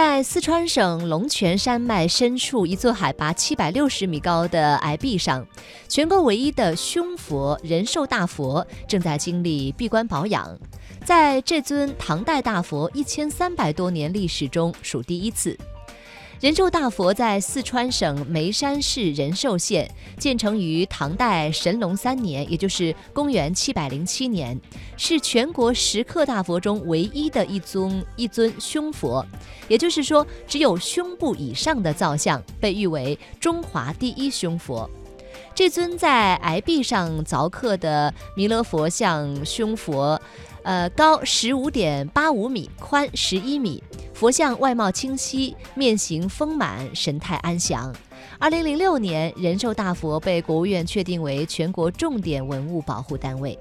在四川省龙泉山脉深处一座海拔七百六十米高的崖壁上，全国唯一的胸佛仁寿大佛正在经历闭关保养。在这尊唐代大佛一千三百多年历史中，属第一次。仁寿大佛在四川省眉山市仁寿县，建成于唐代神龙三年，也就是公元七百零七年，是全国石刻大佛中唯一的一尊一尊胸佛，也就是说，只有胸部以上的造像，被誉为中华第一胸佛。这尊在崖壁上凿刻的弥勒佛像胸佛，呃，高十五点八五米，宽十一米。佛像外貌清晰，面形丰满，神态安详。二零零六年，仁寿大佛被国务院确定为全国重点文物保护单位。